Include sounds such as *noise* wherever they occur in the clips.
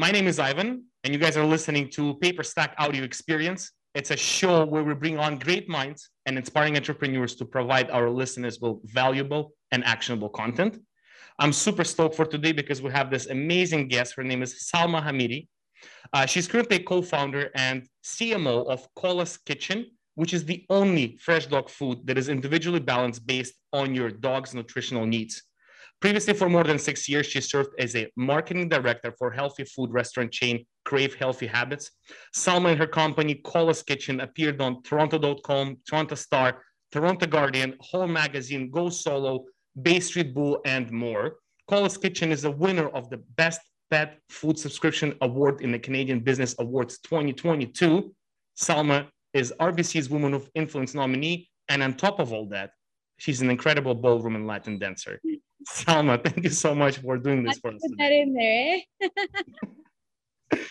My name is Ivan, and you guys are listening to Paperstack Audio Experience. It's a show where we bring on great minds and inspiring entrepreneurs to provide our listeners with valuable and actionable content. I'm super stoked for today because we have this amazing guest. Her name is Salma Hamidi. Uh, she's currently a co-founder and CMO of Cola's Kitchen, which is the only fresh dog food that is individually balanced based on your dog's nutritional needs. Previously, for more than six years, she served as a marketing director for healthy food restaurant chain Crave Healthy Habits. Salma and her company, Cola's Kitchen, appeared on Toronto.com, Toronto Star, Toronto Guardian, Home Magazine, Go Solo, Bay Street Bull, and more. Cola's Kitchen is a winner of the Best Pet Food Subscription Award in the Canadian Business Awards 2022. Salma is RBC's Woman of Influence nominee. And on top of all that, she's an incredible ballroom and Latin dancer. Salma, thank you so much for doing this for us. Put that in there. Eh? *laughs*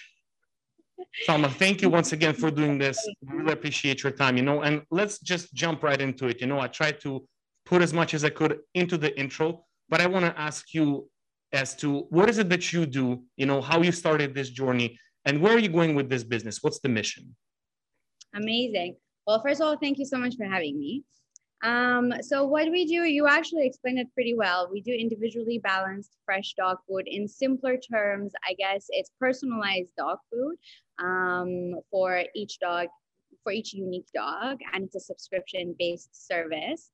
Salma, thank you once again for doing this. Really appreciate your time, you know, and let's just jump right into it. You know, I tried to put as much as I could into the intro, but I want to ask you as to what is it that you do, you know, how you started this journey and where are you going with this business? What's the mission? Amazing. Well, first of all, thank you so much for having me. Um, so what we do, you actually explained it pretty well. We do individually balanced fresh dog food. In simpler terms, I guess it's personalized dog food um, for each dog, for each unique dog, and it's a subscription-based service.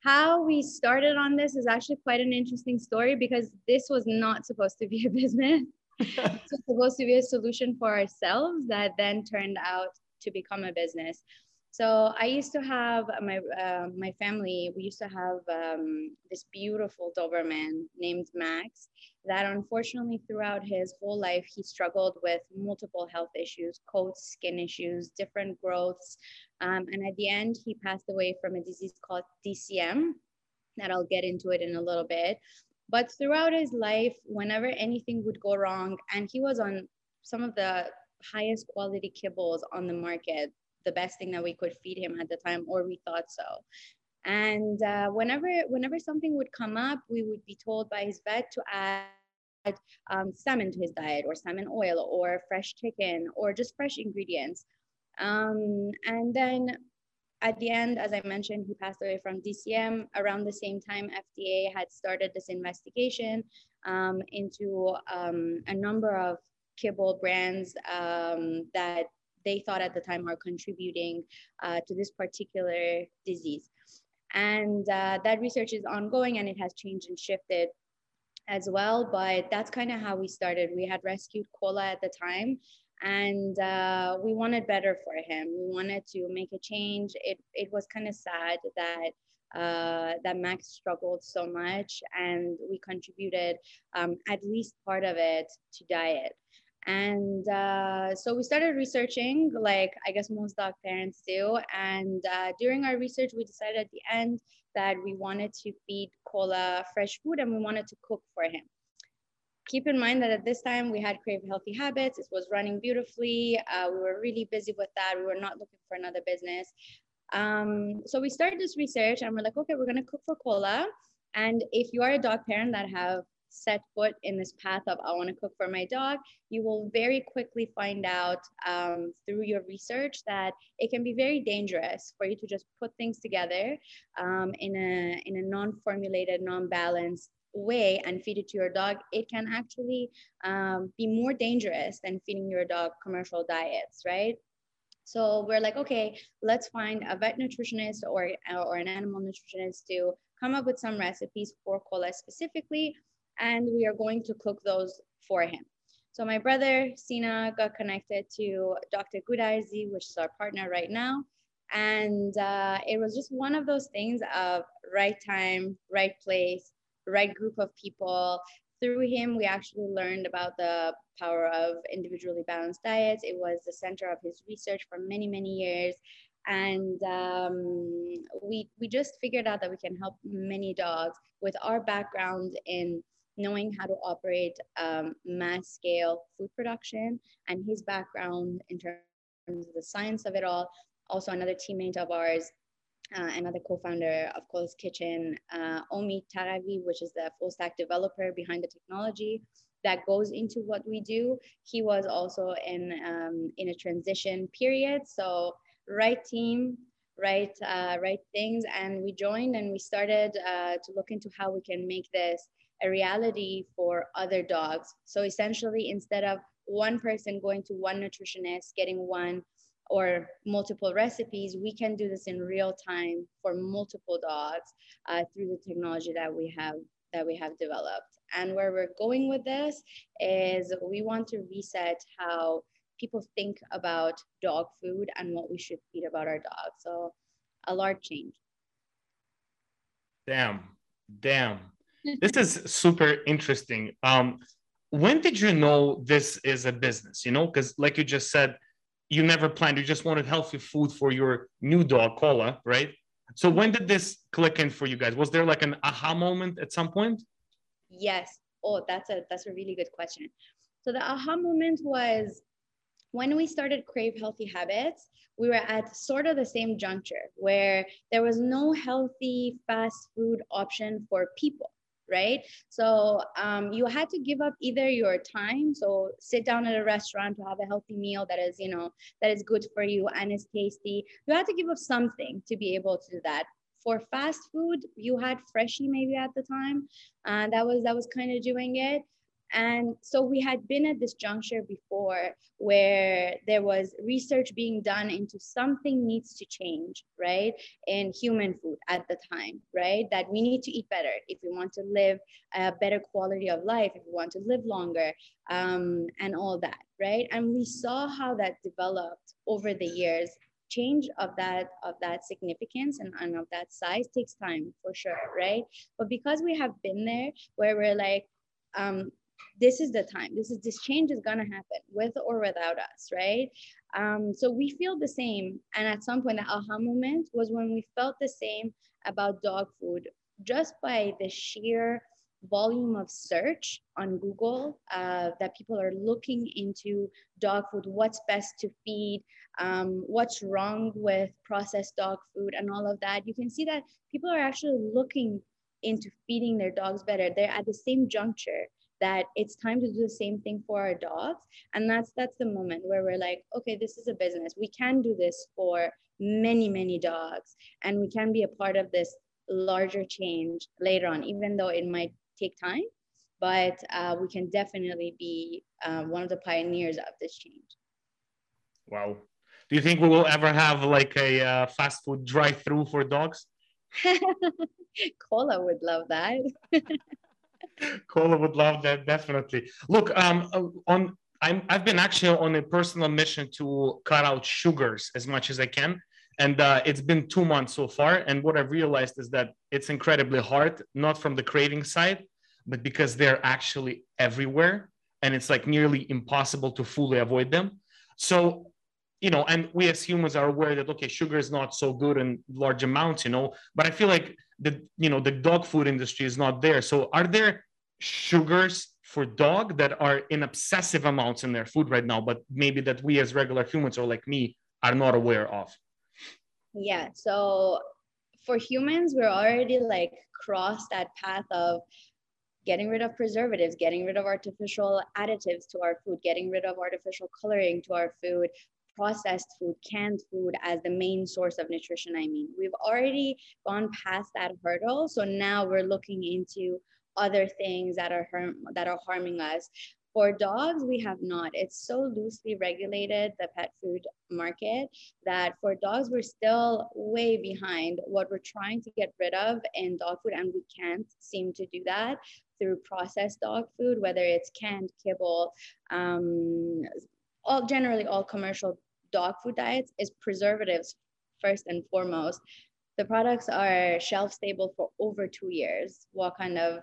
How we started on this is actually quite an interesting story because this was not supposed to be a *laughs* business. *laughs* it was supposed to be a solution for ourselves that then turned out to become a business. So I used to have my uh, my family. We used to have um, this beautiful Doberman named Max. That unfortunately, throughout his whole life, he struggled with multiple health issues, coat, skin issues, different growths, um, and at the end, he passed away from a disease called DCM. That I'll get into it in a little bit. But throughout his life, whenever anything would go wrong, and he was on some of the highest quality kibbles on the market the best thing that we could feed him at the time, or we thought so. And uh, whenever whenever something would come up, we would be told by his vet to add um, salmon to his diet, or salmon oil, or fresh chicken, or just fresh ingredients. Um, and then at the end, as I mentioned, he passed away from DCM. Around the same time, FDA had started this investigation um, into um, a number of kibble brands um, that they thought at the time are contributing uh, to this particular disease. And uh, that research is ongoing and it has changed and shifted as well. But that's kind of how we started. We had rescued Cola at the time and uh, we wanted better for him. We wanted to make a change. It, it was kind of sad that uh, that Max struggled so much, and we contributed um, at least part of it to diet. And uh, so we started researching, like I guess most dog parents do. And uh, during our research, we decided at the end that we wanted to feed Cola fresh food and we wanted to cook for him. Keep in mind that at this time we had Crave Healthy Habits. It was running beautifully. Uh, we were really busy with that. We were not looking for another business. Um, so we started this research and we're like, okay, we're going to cook for Cola. And if you are a dog parent that have set foot in this path of I want to cook for my dog, you will very quickly find out um, through your research that it can be very dangerous for you to just put things together um, in a in a non-formulated, non-balanced way and feed it to your dog. It can actually um, be more dangerous than feeding your dog commercial diets, right? So we're like, okay, let's find a vet nutritionist or, or an animal nutritionist to come up with some recipes for cola specifically and we are going to cook those for him. So my brother, Sina, got connected to Dr. Goodarzi, which is our partner right now. And uh, it was just one of those things of right time, right place, right group of people. Through him, we actually learned about the power of individually balanced diets. It was the center of his research for many, many years. And um, we, we just figured out that we can help many dogs with our background in knowing how to operate um, mass scale food production and his background in terms of the science of it all. Also, another teammate of ours, uh, another co-founder of Cola's Kitchen, uh, Omi Taravi, which is the full stack developer behind the technology. that goes into what we do. He was also in um, in a transition period, so right team, right uh, right things, and we joined and we started uh, to look into how we can make this a reality for other dogs. So essentially, instead of one person going to one nutritionist, getting one or multiple recipes, we can do this in real time for multiple dogs uh, through the technology that we have that we have developed. And where we're going with this is we want to reset how people think about dog food and what we should feed about our dogs. So a large change. Damn, damn. This is super interesting. Um, when did you know this is a business? You know, because like you just said, you never planned, you just wanted healthy food for your new dog, Cola, right? So when did this click in for you guys? Was there like an aha moment at some point? Yes. Oh, that's a that's a really good question. So the aha moment was when we started Crave Healthy Habits, we were at sort of the same juncture where there was no healthy fast food option for people right? So um, you had to give up either your time, so sit down at a restaurant to have a healthy meal that is, you know, that is good for you and is tasty. You had to give up something to be able to do that. For fast food, you had Freshii maybe at the time, and that was that was kind of doing it. And so we had been at this juncture before where there was research being done into something needs to change, right? In human food at the time, right? That we need to eat better if we want to live a better quality of life, if we want to live longer, um, and all that, right? And we saw how that developed over the years change of that of that significance and, and of that size takes time for sure right but because we have been there where we're like um, this is the time. This is this change is going to happen with or without us right? Um, so we feel the same. And at some point the aha moment was when we felt the same about dog food. Just by the sheer volume of search on google uh, that people are looking into dog food what's best to feed um, what's wrong with processed dog food and all of that you can see that people are actually looking into feeding their dogs better. They're at the same juncture that it's time to do the same thing for our dogs. And that's that's the moment where we're like okay this is a business. We can do this for many many dogs. And we can be a part of this larger change later on even though it might take time. But uh, we can definitely be uh, one of the pioneers of this change. Wow. Do you think we will ever have like a uh, fast food drive through for dogs? *laughs* Cola would love that *laughs* Cola would love that definitely. Look, um, uh, on I'm I've been actually on a personal mission to cut out sugars as much as I can, and uh, it's been two months so far. And what I've realized is that it's incredibly hard, not from the craving side, but because they're actually everywhere, and it's like nearly impossible to fully avoid them. So you know, and we as humans are aware that okay, sugar is not so good in large amounts, you know. But I feel like the you know the dog food industry is not there. So are there sugars for dog that are in obsessive amounts in their food right now, but maybe that we as regular humans or like me are not aware of? Yeah. So for humans, we're already like crossed that path of getting rid of preservatives, getting rid of artificial additives to our food, getting rid of artificial coloring to our food, processed food, canned food as the main source of nutrition. I mean, we've already gone past that hurdle. So now we're looking into other things that are harm, that are harming us. For dogs, we have not. It's so loosely regulated, the pet food market, that for dogs, we're still way behind what we're trying to get rid of in dog food, and we can't seem to do that through processed dog food, whether it's canned kibble, um, all generally all commercial dog food diets is preservatives first and foremost. The products are shelf stable for over two years. What kind of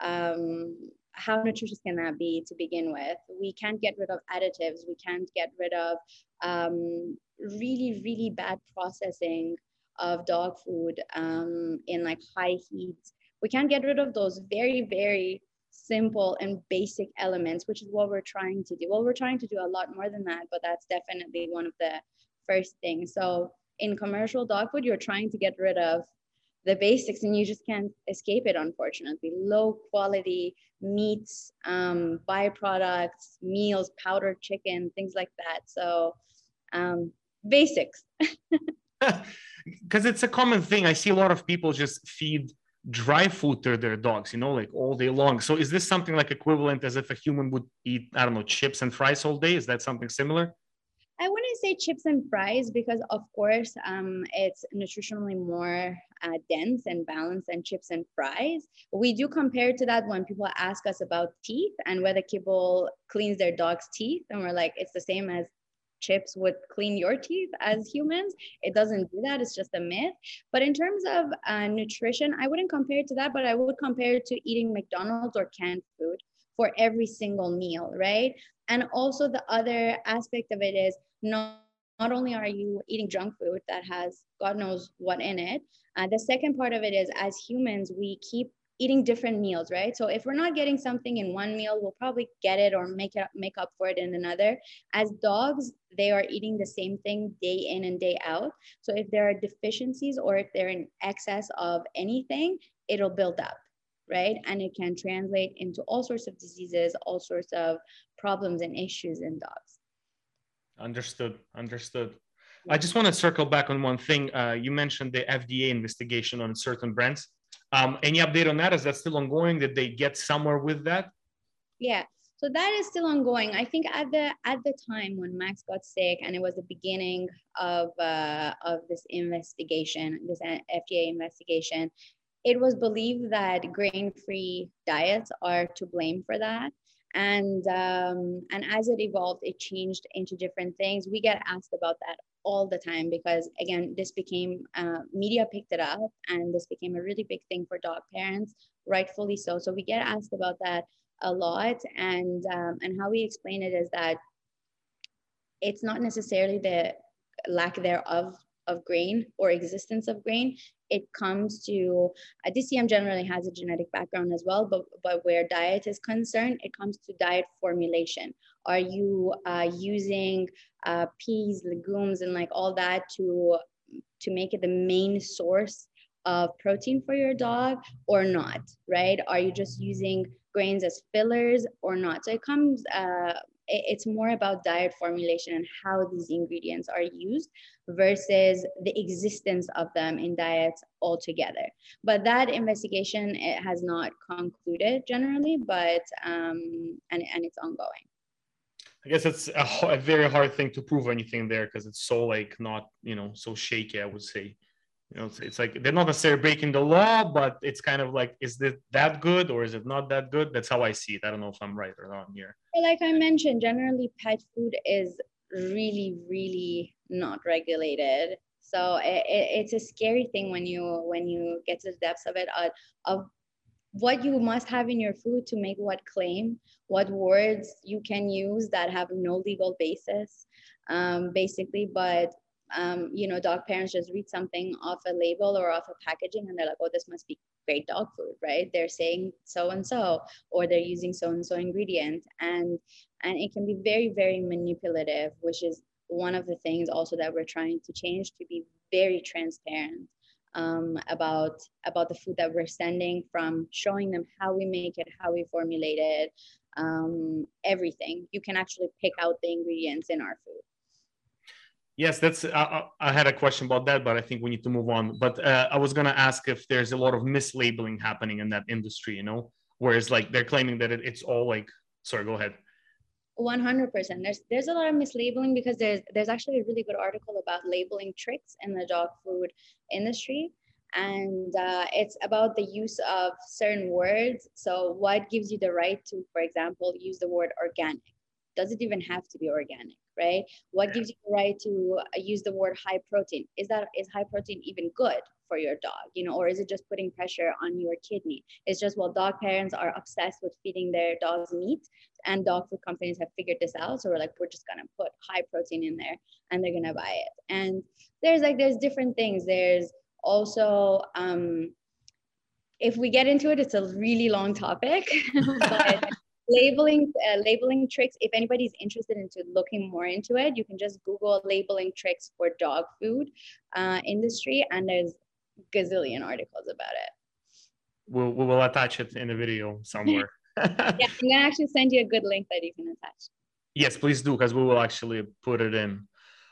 um, how nutritious can that be to begin with? We can't get rid of additives. We can't get rid of um, really, really bad processing of dog food um, in like high heat. We can't get rid of those very, very simple and basic elements, which is what we're trying to do. Well, we're trying to do a lot more than that, but that's definitely one of the first things. So in commercial dog food, you're trying to get rid of the basics and you just can't escape it unfortunately low quality meats um, byproducts meals powdered chicken things like that so um, basics *laughs* *laughs* because it's a common thing i see a lot of people just feed dry food to their dogs you know like all day long. So is this something like equivalent as if a human would eat i don't know chips and fries all day? Is that something similar? I wouldn't say chips and fries because, of course, um, it's nutritionally more uh, dense and balanced than chips and fries. We do compare to that when people ask us about teeth and whether kibble cleans their dog's teeth, and we're like, it's the same as chips would clean your teeth as humans. It doesn't do that. It's just a myth. But in terms of uh, nutrition, I wouldn't compare it to that, but I would compare it to eating McDonald's or canned food for every single meal, right? And also the other aspect of it is not, not only are you eating junk food that has God knows what in it, uh, the second part of it is as humans, we keep eating different meals, right? So if we're not getting something in one meal, we'll probably get it or make it make up for it in another. As dogs, they are eating the same thing day in and day out. So if there are deficiencies or if they're in excess of anything, it'll build up, right? And it can translate into all sorts of diseases, all sorts of problems and issues in dogs. Understood. Understood. I just want to circle back on one thing. Uh, you mentioned the FDA investigation on certain brands. Um, any update on that? Is that still ongoing? Did they get somewhere with that? Yeah. So that is still ongoing. I think at the at the time when Max got sick, and it was the beginning of uh, of this investigation, this FDA investigation, it was believed that grain-free diets are to blame for that and um, and as it evolved it changed into different things we get asked about that all the time because again this became uh, media picked it up and this became a really big thing for dog parents rightfully so so we get asked about that a lot and um, and how we explain it is that it's not necessarily the lack thereof of grain or existence of grain it comes to uh, DCM generally has a genetic background as well, but but where diet is concerned, it comes to diet formulation. Are you uh, using uh, peas, legumes, and like all that to to make it the main source of protein for your dog or not? Right? Are you just using grains as fillers or not? So it comes uh, it's more about diet formulation and how these ingredients are used versus the existence of them in diets altogether. But that investigation it has not concluded generally, but um, and, and it's ongoing. I guess it's a, a very hard thing to prove anything there because it's so like not you know so shaky. I would say you know, it's, it's, like they're not necessarily breaking the law, but it's kind of like, is it that good or is it not that good? That's how I see it. I don't know if I'm right or wrong here. Like I mentioned, generally pet food is really, really not regulated. So it, it, it's a scary thing when you when you get to the depths of it uh, of what you must have in your food to make what claim, what words you can use that have no legal basis, um, basically. But um, you know, dog parents just read something off a label or off a packaging and they're like, oh, this must be great dog food, right? They're saying so and so, or they're using so and so ingredient. And and it can be very, very manipulative, which is one of the things also that we're trying to change to be very transparent um, about about the food that we're sending from showing them how we make it, how we formulate it, um, everything. You can actually pick out the ingredients in our food. Yes, that's. I, I, had a question about that, but I think we need to move on. But uh, I was going to ask if there's a lot of mislabeling happening in that industry, you know, whereas like they're claiming that it, it's all like. Sorry, go ahead. 100%. There's there's a lot of mislabeling because there's there's actually a really good article about labeling tricks in the dog food industry, and uh, it's about the use of certain words. So, what gives you the right to, for example, use the word organic? Does it even have to be organic? right? What gives you the right to uh, use the word high protein? Is that is high protein even good for your dog? You know, or is it just putting pressure on your kidney? It's just well, dog parents are obsessed with feeding their dogs meat, and dog food companies have figured this out. So we're like, we're just gonna put high protein in there, and they're gonna buy it. And there's like there's different things. There's also um, if we get into it, it's a really long topic. *laughs* but *laughs* labeling uh, labeling tricks if anybody's interested into looking more into it you can just google labeling tricks for dog food uh, industry and there's gazillion articles about it. We'll, we will attach it in a video somewhere. *laughs* yeah, I'm gonna actually send you a good link that you can attach. Yes, please do, because we will actually put it in.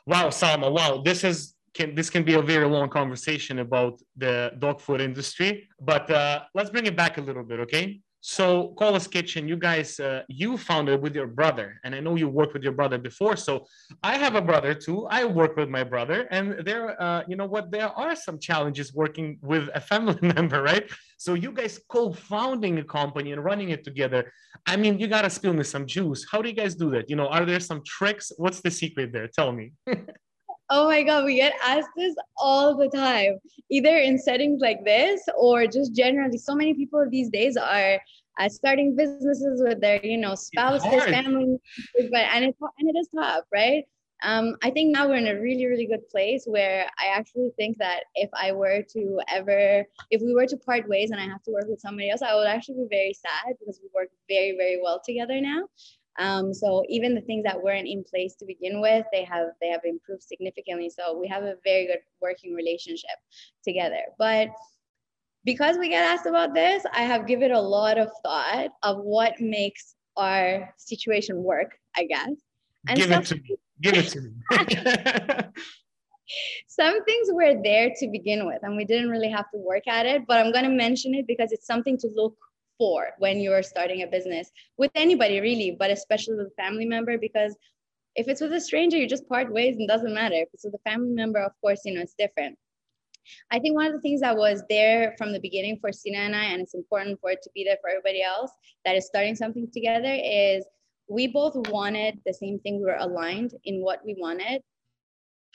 Wow, Salma, wow, this is can this can be a very long conversation about the dog food industry, but uh, let's bring it back a little bit, okay? So, Cola's Kitchen, you guys, uh, you founded with your brother, and I know you worked with your brother before. So, I have a brother too. I work with my brother, and there, uh, you know what, there are some challenges working with a family *laughs* member, right? So, you guys co-founding a company and running it together. I mean, you gotta spill me some juice. How do you guys do that? You know, are there some tricks? What's the secret there? Tell me. *laughs* Oh my God, we get asked this all the time, either in settings like this or just generally. So many people these days are uh, starting businesses with their, you know, spouses, family, but and it and it is tough, right? Um, I think now we're in a really, really good place where I actually think that if I were to ever, if we were to part ways and I have to work with somebody else, I would actually be very sad because we work very, very well together now. Um, so even the things that weren't in place to begin with, they have they have improved significantly. So we have a very good working relationship together. But because we get asked about this, I have given a lot of thought of what makes our situation work, I guess. And Give it to me. Give it to me. *laughs* some things were there to begin with, and we didn't really have to work at it. But I'm going to mention it because it's something to look for when you're starting a business with anybody really, but especially with a family member because if it's with a stranger, you just part ways and doesn't matter. If it's with a family member, of course, you know, it's different. I think one of the things that was there from the beginning for Sina and I, and it's important for it to be there for everybody else that is starting something together, is we both wanted the same thing. We were aligned in what we wanted,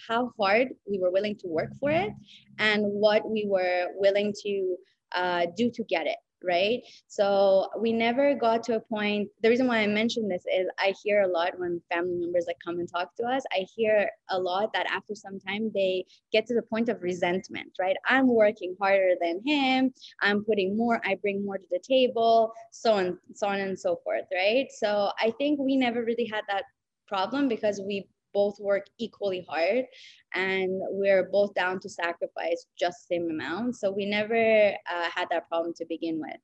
how hard we were willing to work for it, and what we were willing to uh, do to get it right? So we never got to a point. The reason why I mention this is I hear a lot when family members like come and talk to us. I hear a lot that after some time they get to the point of resentment, right? I'm working harder than him. I'm putting more. I bring more to the table, so on, so on and so forth, right? So I think we never really had that problem because we both work equally hard and we're both down to sacrifice just the same amount. So we never uh, had that problem to begin with.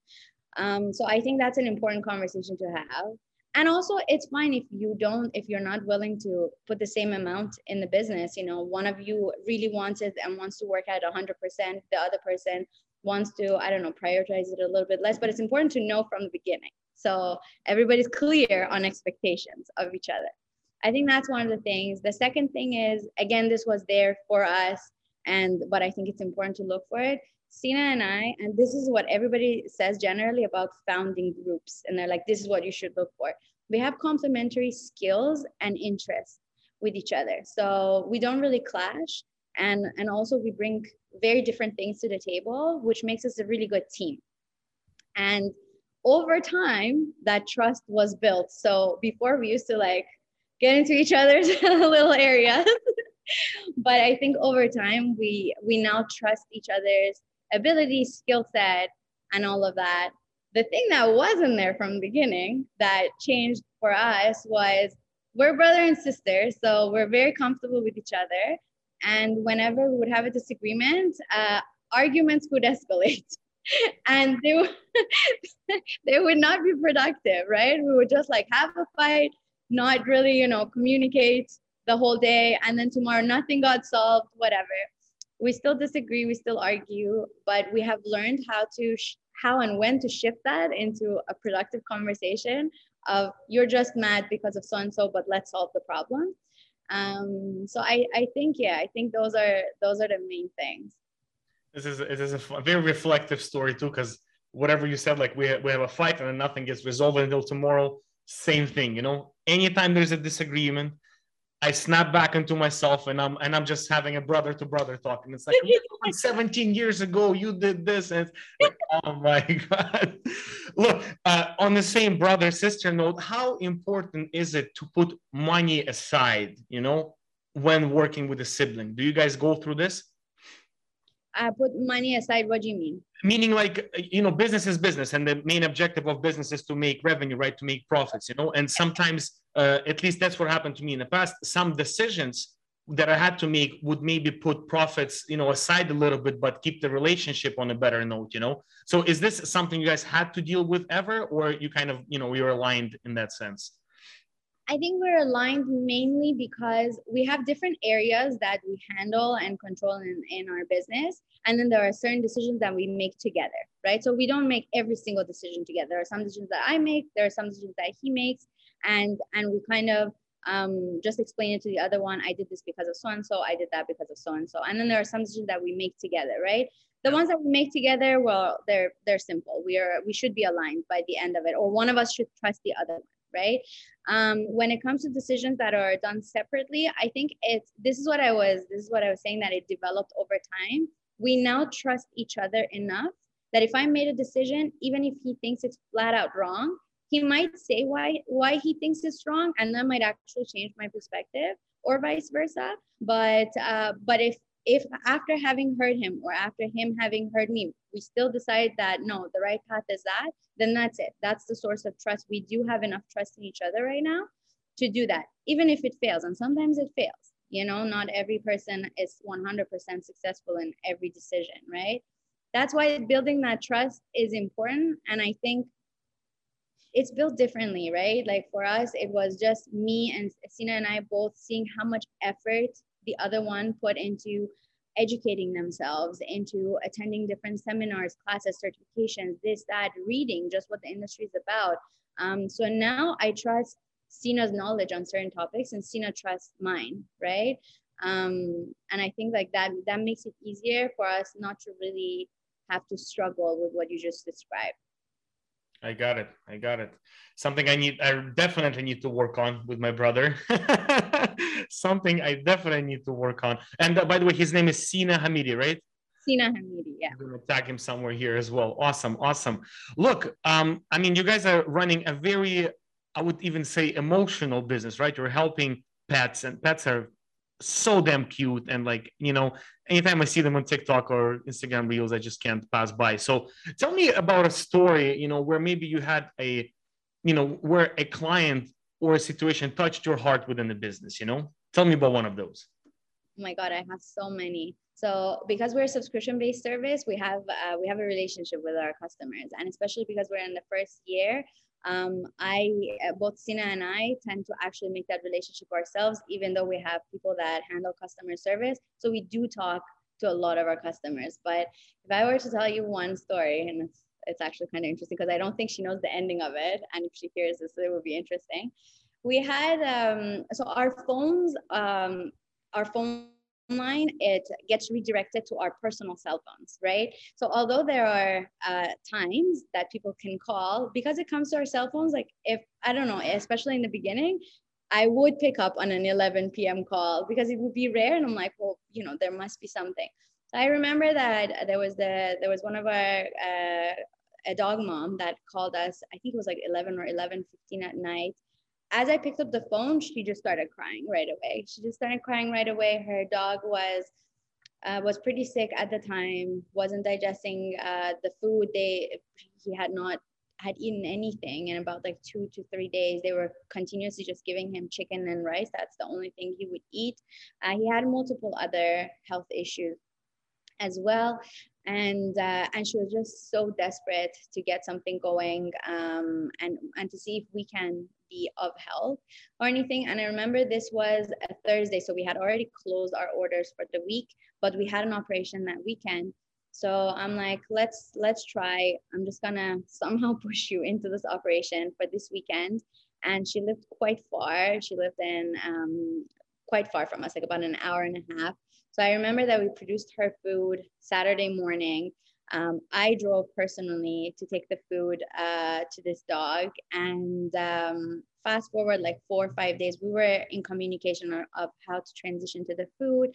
Um, so I think that's an important conversation to have. And also, it's fine if you don't, if you're not willing to put the same amount in the business. You know, one of you really wants it and wants to work at 100%, the other person wants to, I don't know, prioritize it a little bit less. But it's important to know from the beginning. So everybody's clear on expectations of each other. I think that's one of the things. The second thing is, again, this was there for us, and but I think it's important to look for it. Sina and I, and this is what everybody says generally about founding groups, and they're like, this is what you should look for. We have complementary skills and interests with each other, so we don't really clash, and and also we bring very different things to the table, which makes us a really good team. And over time, that trust was built. So before we used to like get into each other's *laughs* little areas. *laughs* but I think over time we we now trust each other's ability, skill set, and all of that. The thing that wasn't there from the beginning that changed for us was we're brother and sister, so we're very comfortable with each other. And whenever we would have a disagreement, uh, arguments would *laughs* escalate. and they would, they would not be productive, right? We would just like have a fight, not really, you know, communicate the whole day. And then tomorrow, nothing got solved, whatever. We still disagree, we still argue, but we have learned how to, sh- how and when to shift that into a productive conversation of you're just mad because of so and so, but let's solve the problem. Um, so I, I think, yeah, I think those are those are the main things. This is it is a very reflective story too, because whatever you said, like we we have a fight and then nothing gets resolved until tomorrow same thing you know? Anytime there's a disagreement i snap back into myself and i'm and i'm just having a brother to brother talk. And it's *laughs* like 17 years ago you did this. And like, *laughs* oh my *laughs* god. Look uh, on the same brother sister note how important is it to put money aside you know when working with a sibling? Do you guys go through this uh, put money aside what do you mean meaning like you know business is business and the main objective of business is to make revenue right to make profits you know and sometimes uh, at least that's what happened to me in the past some decisions that I had to make would maybe put profits, you know, aside a little bit, but keep the relationship on a better note, you know. So is this something you guys had to deal with ever, or you kind of, you know, you're aligned in that sense? I think we're aligned mainly because we have different areas that we handle and control in, in our business. And then there are certain decisions that we make together, right? So we don't make every single decision together. There are some decisions that I make, there are some decisions that he makes, and and we kind of um, just explain it to the other one. I did this because of so and so. I did that because of so and so. And then there are some decisions that we make together, right? The ones that we make together, well, they're they're simple. We are we should be aligned by the end of it, or one of us should trust the other one right? Um, when it comes to decisions that are done separately, I think it's this is what I was this is what I was saying that it developed over time. We now trust each other enough that if I made a decision, even if he thinks it's flat out wrong, he might say why why he thinks it's wrong, and that might actually change my perspective, or vice versa. But uh, but if if after having heard him or after him having heard me, we still decide that no, the right path is that, then that's it. That's the source of trust. We do have enough trust in each other right now to do that, even if it fails. And sometimes it fails. You know, not every person is 100% successful in every decision, right? That's why building that trust is important. And I think it's built differently, right? Like for us, it was just me and Sina and I both seeing how much effort the other one put into educating themselves, into attending different seminars, classes, certifications, this, that, reading just what the industry is about. Um, so now I trust Sina's knowledge on certain topics and Sina trusts mine, right? Um, and I think like that that makes it easier for us not to really have to struggle with what you just described. I got it. I got it. Something I need, I definitely need to work on with my brother. *laughs* Something I definitely need to work on. And uh, by the way, his name is Sina Hamidi, right? Sina Hamidi, yeah. I'm gonna tag him somewhere here as well. Awesome, awesome. Look, um, I mean, you guys are running a very, I would even say, emotional business, right? You're helping pets, and pets are so damn cute. And like you know anytime i see them on tiktok or instagram reels i just can't pass by. So tell me about a story you know where maybe you had a you know where a client or a situation touched your heart within the business you know? Tell me about one of those. Oh my god i have so many. So because we're a subscription based service we have uh, we have a relationship with our customers. And especially because we're in the first year um, I uh, both Sina and I tend to actually make that relationship ourselves, even though we have people that handle customer service. So we do talk to a lot of our customers. But if I were to tell you one story, and it's it's actually kind of interesting because I don't think she knows the ending of it, and if she hears this, it would be interesting. We had um, so our phones, um, our phone line, it gets redirected to our personal cell phones, right? So although there are uh, times that people can call, because it comes to our cell phones, like if, I don't know, especially in the beginning, I would pick up on an 11 p.m. call because it would be rare. And I'm like, well, you know, there must be something. So I remember that there was the, there was one of our, uh, a dog mom that called us, I think it was like 11 or 11, 15 at night as I picked up the phone, she just started crying right away. She just started crying right away. Her dog was uh, was pretty sick at the time, wasn't digesting uh, the food. They he had not had eaten anything in about like two to three days. They were continuously just giving him chicken and rice. That's the only thing he would eat. Uh, he had multiple other health issues as well and uh, and she was just so desperate to get something going um, and and to see if we can be of help or anything. And i remember this was a thursday so we had already closed our orders for the week but we had an operation that weekend. So i'm like let's let's try. I'm just gonna *laughs* somehow push you into this operation for this weekend. And she lived quite far. She lived in um, quite far from us like about an hour and a half so I remember that we produced her food Saturday morning. Um, I drove personally to take the food uh, to this dog. And um, fast forward like four or five days, we were in communication of how to transition to the food.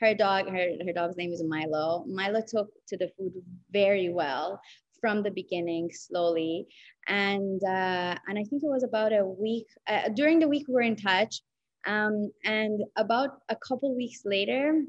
Her dog, her, her dog's name is Milo. Milo took to the food very well from the beginning slowly and uh, and i think it was about a week uh, during the week we were in touch um, and about a couple weeks later,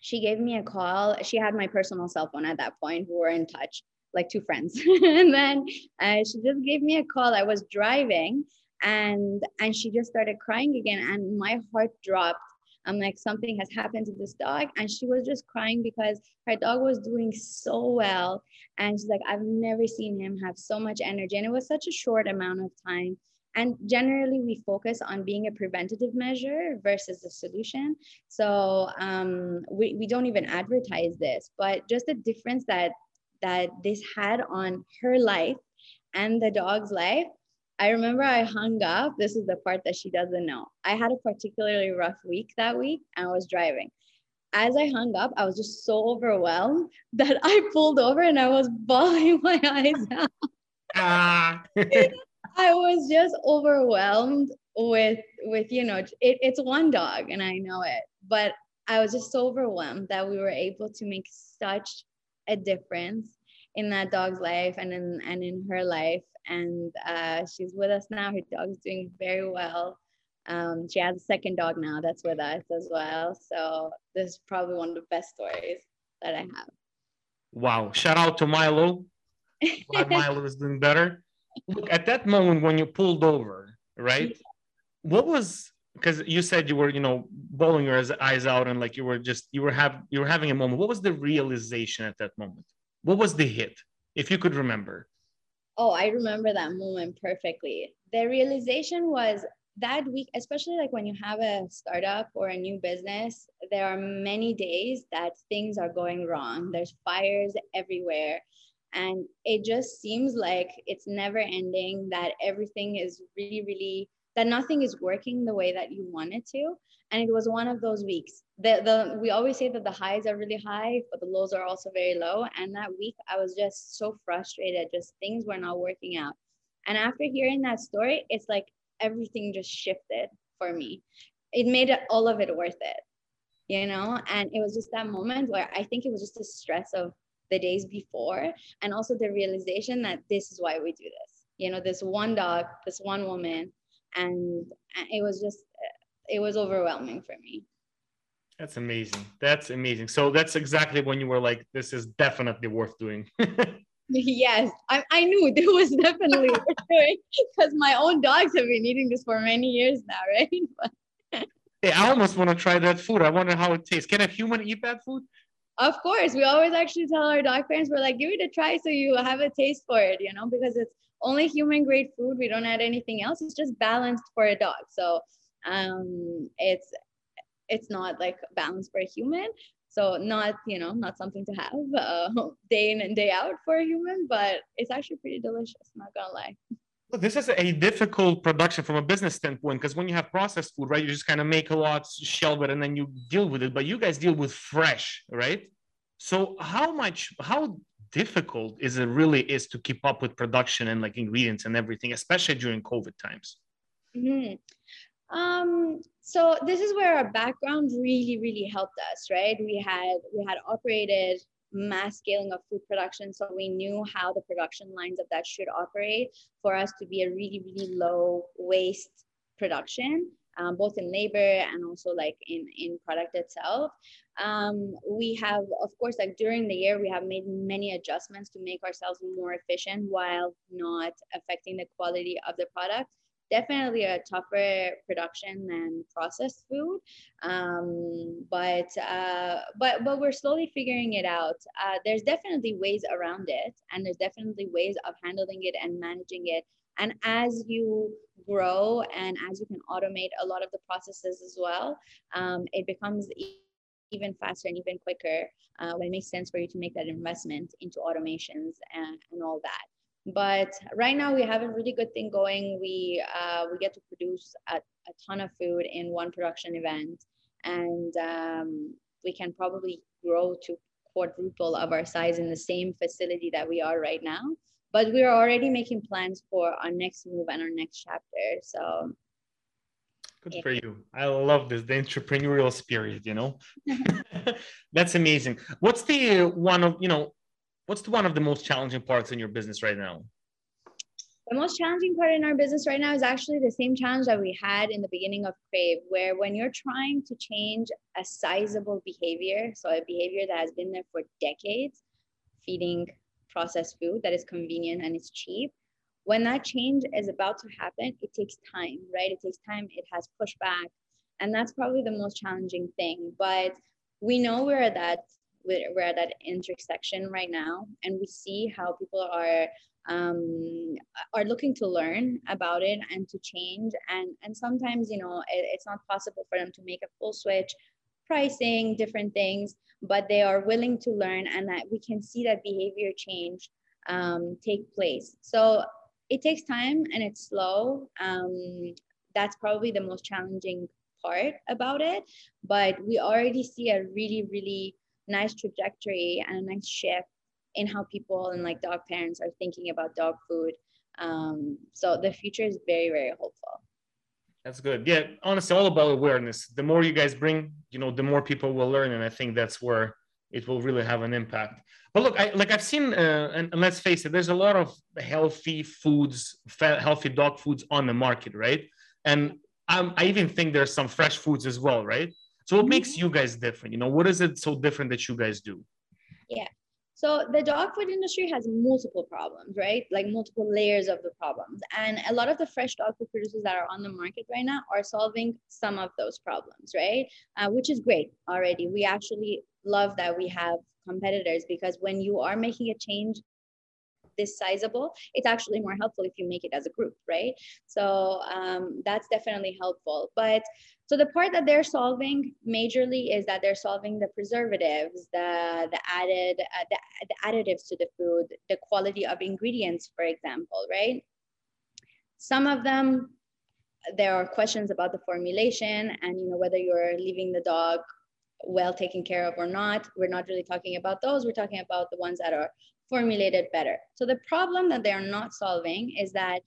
she gave me a call. She had my personal cell phone at that point. We were in touch, like two friends. *laughs* and then uh, she just gave me a call. I was driving and and she just started crying again and my heart dropped I'm like, something has happened to this dog. And she was just crying because her dog was doing so well. And she's like, I've never seen him have so much energy. And it was such a short amount of time. And generally, we focus on being a preventative measure versus a solution. So um, we, we don't even advertise this, but just the difference that that this had on her life and the dog's life I remember I hung up. This is the part that she doesn't know. I had a particularly rough week that week and I was driving. As I hung up, I was just so overwhelmed *laughs* that I pulled over and I was bawling *laughs* my eyes out. Ah. *laughs* I was just overwhelmed with with you know it, it's one dog and I know it, but I was just so overwhelmed that we were able to make such a difference in that dog's life and in and in her life and uh, she's with us now. Her dog's doing very well. Um, she has a second dog now that's with us as well. So this is probably one of the best stories that I have. Wow! Shout out to Milo. Glad Milo is doing better. Look at that moment when you pulled over, right? What was because you said you were, you know, bawling your eyes out and like you were just you were have you were having a moment. What was the realization at that moment? What was the hit, if you could remember? Oh, I remember that moment perfectly. The realization was that week, especially like when you have a startup or a new business, there are many days that things are going wrong. There's fires everywhere. And it just seems like it's never ending, that everything is really, really, that nothing is working the way that you want it to. And it was one of those weeks. The, the we always say that the highs are really high but the lows are also very low. And that week i was just so frustrated just things were not working out. And after hearing that story it's like everything just shifted for me. It made it, all of it worth it you know? And it was just that moment where i think it was just the stress of the days before and also the realization that this is why we do this you know this one dog this one woman and it was just it was overwhelming for me. That's amazing. That's amazing. So that's exactly when you were like, this is definitely worth doing. *laughs* yes, I, I knew it was definitely worth *laughs* doing because my own dogs have been eating this for many years now, right? *laughs* hey, I almost want to try that food. I wonder how it tastes. Can a human eat that food? Of course. We always actually tell our dog parents, we're like, give it a try so you have a taste for it, you know, because it's only human grade food. We don't add anything else. It's just balanced for a dog. So um, it's it's not like balanced for a human so not you know not something to have uh, *laughs* day in and day out for a human but it's actually pretty delicious not gonna lie this is a difficult production from a business standpoint because when you have processed food right you just kind of make a lot shelve it and then you deal with it but you guys deal with fresh right so how much how difficult is it really is to keep up with production and like ingredients and everything especially during covid times mm-hmm. Um, so this is where our background really, really helped us, right? We had we had operated mass scaling of food production, so we knew how the production lines of that should operate for us to be a really, really low waste production. Um, both in labor and also like in in product itself um, we have of course like during the year we have made many adjustments to make ourselves more efficient while not affecting the quality of the product definitely a tougher production than processed food. Um, but uh, but but we're slowly figuring it out. Uh, there's definitely ways around it and there's definitely ways of handling it and managing it. And as you grow and as you can automate a lot of the processes as well um, it becomes even faster and even quicker uh, when it makes sense for you to make that investment into automations and, and all that but right now we have a really good thing going. We uh, we get to produce a, a ton of food in one production event, and um, we can probably grow to quadruple of our size in the same facility that we are right now. But we are already making plans for our next move and our next chapter. So good yeah. for you. I love this the entrepreneurial spirit. You know, *laughs* *laughs* that's amazing. What's the one of you know what's one of the most challenging parts in your business right now? The most challenging part in our business right now is actually the same challenge that we had in the beginning of Crave, where when you're trying to change a sizable behavior, so a behavior that has been there for decades, feeding processed food that is convenient and it's cheap, when that change is about to happen, it takes time, right? It takes time, it has pushback. and that's probably the most challenging thing but we know we're at that we're at that intersection right now and we see how people are um, are looking to learn about it and to change. And and sometimes you know it, it's not possible for them to make a full switch pricing different things but they are willing to learn and that we can see that behavior change um, take place. So it takes time and it's slow. Um, that's probably the most challenging part about it but we already see a really really nice trajectory and a nice shift in how people and like dog parents are thinking about dog food. Um, so the future is very, very hopeful. That's good. Yeah, honestly, all about awareness. The more you guys bring, you know, the more people will learn, and I think that's where it will really have an impact. But look, I, like I've seen, uh, and, and, let's face it, there's a lot of healthy foods, healthy dog foods on the market, right? And um, I even think there's some fresh foods as well, right? So what mm-hmm. makes you guys different? You know, what is it so different that you guys do? Yeah. So the dog food industry has multiple problems, right? Like multiple layers of the problems. And a lot of the fresh dog food producers that are on the market right now are solving some of those problems, right? Uh, which is great already. We actually love that we have competitors because when you are making a change this sizable, it's actually more helpful if you make it as a group, right? So um, that's definitely helpful. But so the part that they're solving majorly is that they're solving the preservatives, the the added uh, the, the additives to the food, the quality of ingredients, for example, right? Some of them there are questions about the formulation and you know whether you're leaving the dog well taken care of or not. We're not really talking about those. We're talking about the ones that are formulated better. So the problem that they are not solving is that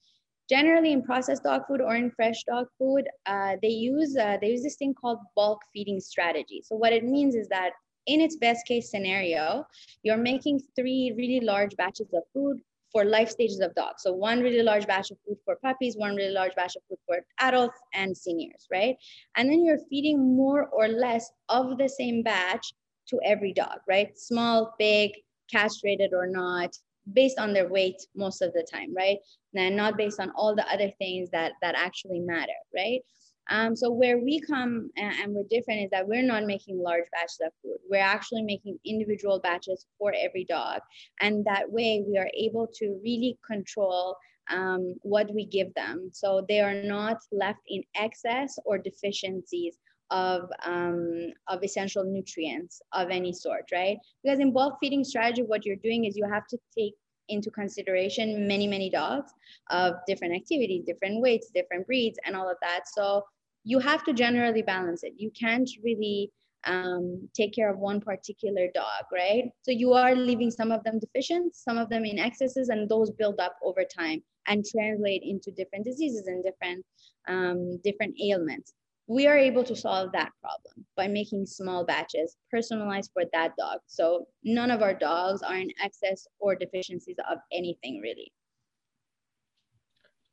generally in processed dog food or in fresh dog food, uh, they use uh, they use this thing called bulk feeding strategy. So what it means is that in its best case scenario, you're making three really large batches of food for life stages of dogs. So one really large batch of food for puppies, one really large batch of food for adults and seniors, right? And then you're feeding more or less of the same batch to every dog, right? Small, big, castrated or not based on their weight most of the time right and not based on all the other things that that actually matter right um, so where we come and, and, we're different is that we're not making large batches of food. We're actually making individual batches for every dog. And that way we are able to really control um, what we give them. So they are not left in excess or deficiencies of, um, of essential nutrients of any sort, right? Because in bulk feeding strategy, what you're doing is you have to take into consideration many, many dogs of different activities, different weights, different breeds, and all of that. So you have to generally balance it. You can't really um, take care of one particular dog, right? So you are leaving some of them deficient, some of them in excesses, and those build up over time and translate into different diseases and different um, different ailments we are able to solve that problem by making small batches personalized for that dog. So none of our dogs are in excess or deficiencies of anything really.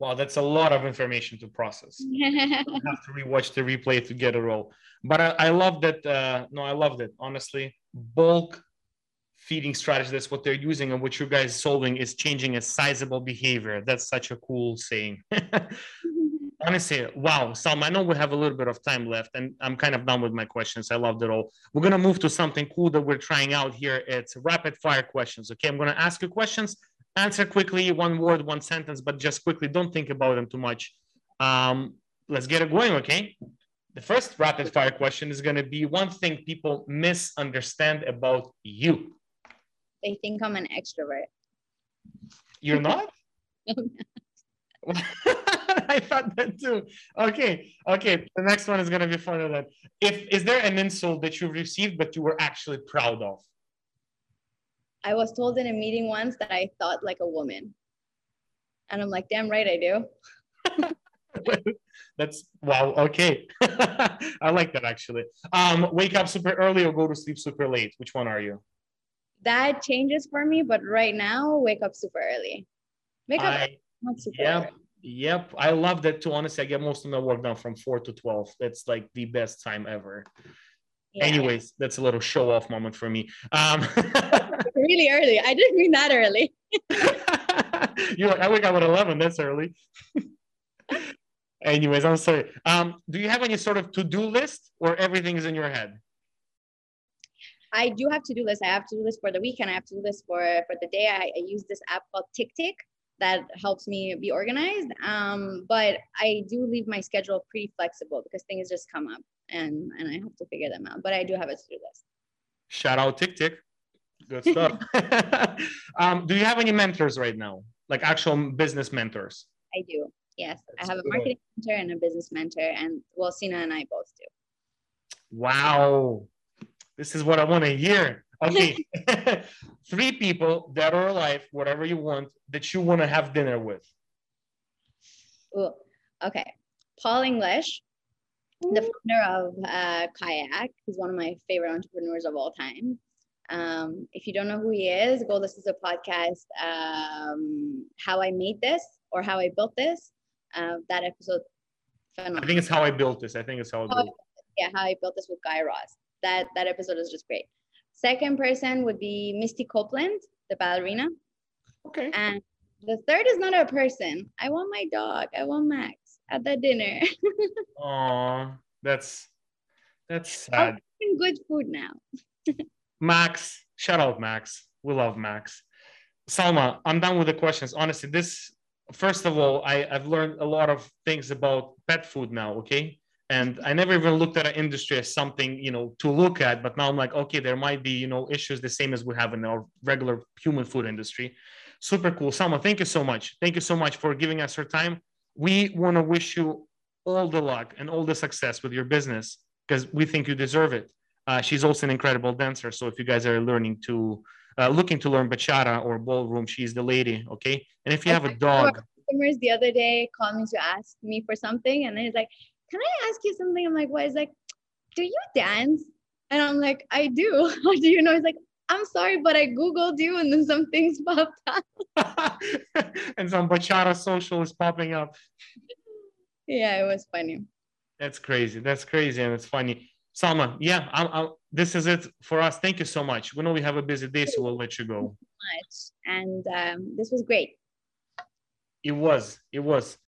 Wow, that's a lot of information to process. *laughs* I have to rewatch the replay to get it all. But I, I love that. Uh, no, I loved it. Honestly, bulk feeding strategy. That's what they're using, and what you guys solving is changing a sizable behavior. That's such a cool saying. *laughs* honestly, wow, Salma, I know we have a little bit of time left, and I'm kind of done with my questions. I loved it all. We're gonna move to something cool that we're trying out here. It's rapid fire questions. Okay, I'm gonna ask you questions. Answer quickly, one word, one sentence, but just quickly. Don't think about them too much. Um, let's get it going. Okay. The first rapid fire question is gonna be one thing people misunderstand about you. They think I'm an extrovert. You're not. *laughs* *laughs* *laughs* I thought that too. Okay, okay. The next one is gonna be funner than. If is there an insult that you received but you were actually proud of? I was told in a meeting once that I thought like a woman, and I'm like, damn right I do. *laughs* That's wow. Okay, *laughs* I like that actually. Um, wake up super early or go to sleep super late. Which one are you? That changes for me, but right now, wake up super early. Wake up. I, not super yep. Early. Yep, I love that too. Honestly, I get most of my work done from four to twelve. That's like the best time ever. Yeah. Anyways, that's a little show off moment for me. Um, *laughs* really early. I didn't mean that early. *laughs* You're like, I wake up at eleven. That's early. *laughs* Anyways, I'm sorry. Um, do you have any sort of to-do list or everything is in your head? I do have to do list. I have to do this for the weekend. I have to do this for for the day. I, I use this app called TickTick that helps me be organized. Um, but I do leave my schedule pretty flexible because things just come up and and I have to figure them out. But I do have a to do list. Shout out TickTick. Good stuff. *laughs* *laughs* um, do you have any mentors right now, like actual business mentors? I do. Yes, That's I have a marketing mentor and a business mentor, and well, Sina and I both do. Wow, this is what I want to hear. Okay. *laughs* *laughs* Three people dead or alive, whatever you want, that you want to have dinner with. Ooh, okay. Paul English, the founder of uh, Kayak. He's one of my favorite entrepreneurs of all time. Um, if you don't know who he is, go listen to the podcast, um, How I Made This or How I Built This. Uh, that episode, phenomenal. I think it's How I Built This. I think it's How I Built Yeah, How I Built This with Guy Raz that that episode is just great. Second person would be Misty Copeland, the ballerina. Okay. And the third is not a person. I want my dog. I want Max at the dinner. *laughs* Oh, that's that's sad. I'm good food now. *laughs* Max, shout out Max. We love Max. Salma, I'm done with the questions. Honestly, this first of all, I, I've learned a lot of things about pet food now. Okay and i never even looked at an industry as something you know to look at but now i'm like okay there might be you know issues the same as we have in our regular human food industry. Super cool. Salma thank you so much. Thank you so much for giving us your time. We want to wish you all the luck and all the success with your business because we think you deserve it. Uh, she's also an incredible dancer so if you guys are learning to uh, looking to learn bachata or ballroom she's the lady okay? And if you have a dog customers the other day called me to ask me for something and then it's like can I ask you something? I'm like, what? He's like, do you dance? And I'm like, I do. *laughs* How do you know? He's like, I'm sorry, but I Googled you and then some things *laughs* popped up. *laughs* and some bachata social is popping up. Yeah, it was funny. That's crazy. That's crazy. And it's funny. Salma, yeah, I'm, I'm, this is it for us. Thank you so much. We know we have a busy day, so we'll let you go. much. And um, this was great. It was. It was.